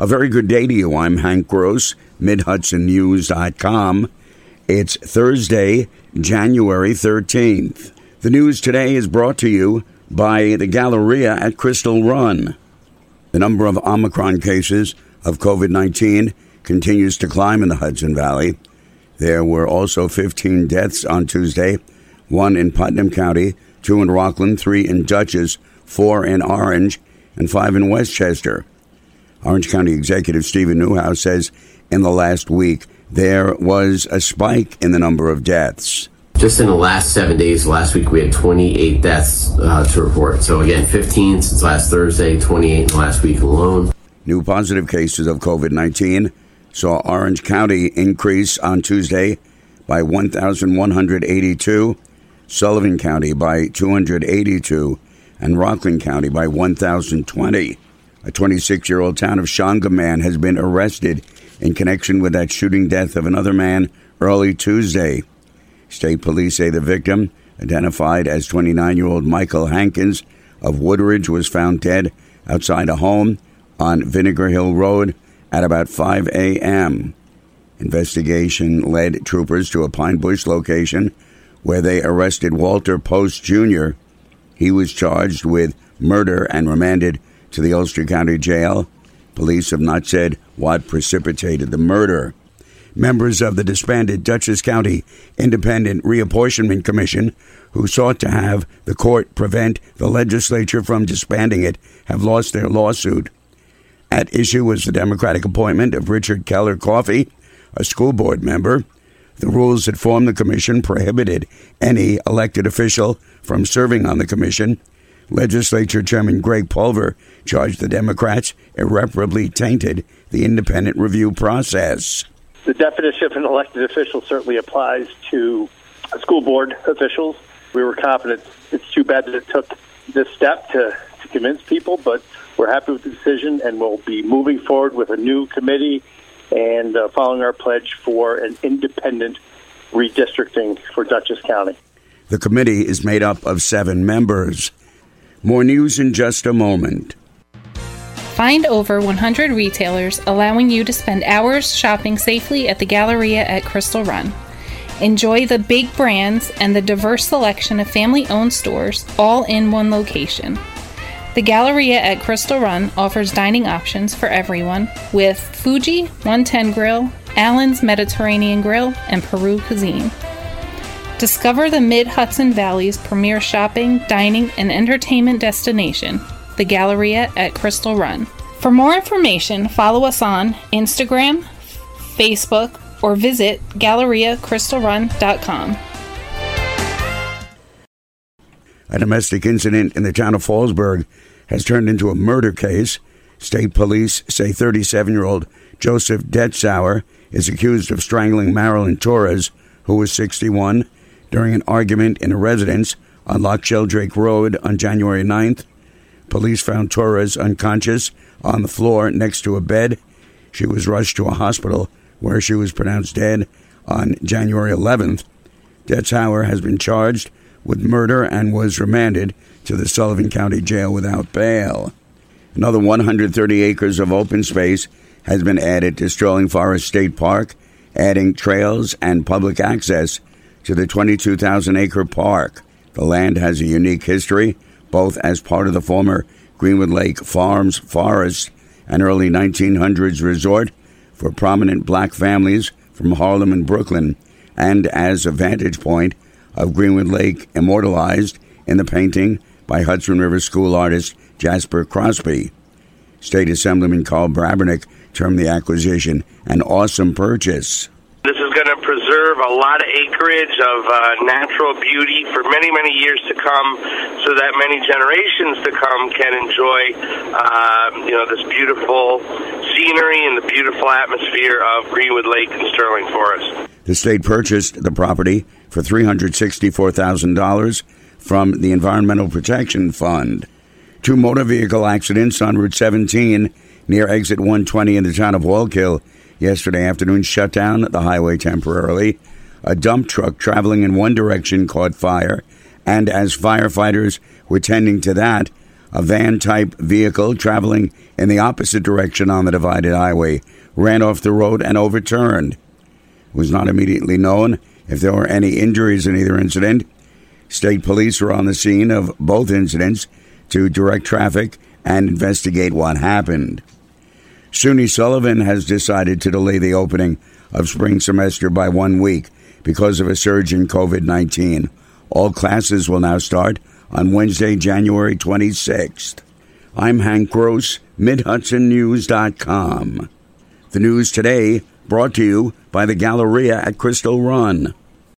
A very good day to you. I'm Hank Gross, MidHudsonNews.com. It's Thursday, January 13th. The news today is brought to you by the Galleria at Crystal Run. The number of Omicron cases of COVID 19 continues to climb in the Hudson Valley. There were also 15 deaths on Tuesday one in Putnam County, two in Rockland, three in Dutchess, four in Orange, and five in Westchester. Orange County Executive Steven Neuhaus says in the last week there was a spike in the number of deaths. Just in the last seven days, last week we had 28 deaths uh, to report. So again, 15 since last Thursday, 28 in the last week alone. New positive cases of COVID 19 saw Orange County increase on Tuesday by 1,182, Sullivan County by 282, and Rockland County by 1,020. A 26 year old town of Shawangunk has been arrested in connection with that shooting death of another man early Tuesday. State police say the victim, identified as 29 year old Michael Hankins of Woodridge, was found dead outside a home on Vinegar Hill Road at about 5 a.m. Investigation led troopers to a Pine Bush location where they arrested Walter Post Jr. He was charged with murder and remanded to the Ulster County Jail. Police have not said what precipitated the murder. Members of the disbanded Dutchess County Independent Reapportionment Commission, who sought to have the court prevent the legislature from disbanding it, have lost their lawsuit. At issue was the Democratic appointment of Richard Keller Coffey, a school board member. The rules that formed the commission prohibited any elected official from serving on the commission. Legislature Chairman Gregg Pulver charged the Democrats irreparably tainted the independent review process. The definition of an elected official certainly applies to school board officials. We were confident. It's too bad that it took this step to, to convince people, but we're happy with the decision and we'll be moving forward with a new committee and uh, following our pledge for an independent redistricting for Dutchess County. The committee is made up of seven members. More news in just a moment. Find over 100 retailers allowing you to spend hours shopping safely at the Galleria at Crystal Run. Enjoy the big brands and the diverse selection of family owned stores all in one location. The Galleria at Crystal Run offers dining options for everyone with Fuji 110 Grill, Allen's Mediterranean Grill, and Peru Cuisine. Discover the Mid Hudson Valley's premier shopping, dining, and entertainment destination, the Galleria at Crystal Run. For more information, follow us on Instagram, Facebook, or visit GalleriaCrystalRun.com. A domestic incident in the town of Fallsburg has turned into a murder case. State police say 37 year old Joseph Detzauer is accused of strangling Marilyn Torres, who was 61, during an argument in a residence on Loch Sheldrake Road on January 9th. Police found Torres unconscious on the floor next to a bed. She was rushed to a hospital where she was pronounced dead on January 11th. Detzauer has been charged with murder and was remanded to the Sullivan County Jail without bail. Another 130 acres of open space has been added to Sterling Forest State Park, adding trails and public access to the 22,000 acre park. The land has a unique history, both as part of the former Greenwood Lake Farms Forest, an early 1900s resort for prominent black families from Harlem and Brooklyn, and as a vantage point of Greenwood Lake immortalized in the painting by Hudson River School artist Jasper Cropsey. State Assemblyman Karl Brabenec termed the acquisition an awesome purchase. This is going to preserve a lot of acreage of uh, natural beauty for many, many years to come, so that many generations to come can enjoy, uh, you know, this beautiful scenery and the beautiful atmosphere of Greenwood Lake and Sterling Forest. The state purchased the property for three hundred sixty-four thousand dollars from the Environmental Protection Fund. Two motor vehicle accidents on Route 17 near exit 120 in the town of Wallkill yesterday afternoon shut down the highway temporarily. A dump truck traveling in one direction caught fire, and as firefighters were tending to that, A van type vehicle traveling in the opposite direction on the divided highway ran off the road and overturned. It was not immediately known if there were any injuries in either incident. State police were on the scene of both incidents to direct traffic and investigate what happened. SUNY Sullivan has decided to delay the opening of spring semester by one week because of a surge in COVID 19. All classes will now start on Wednesday, January 26th. I'm Hank Gross, MidHudsonNews.com. The news today brought to you by the Galleria at Crystal Run.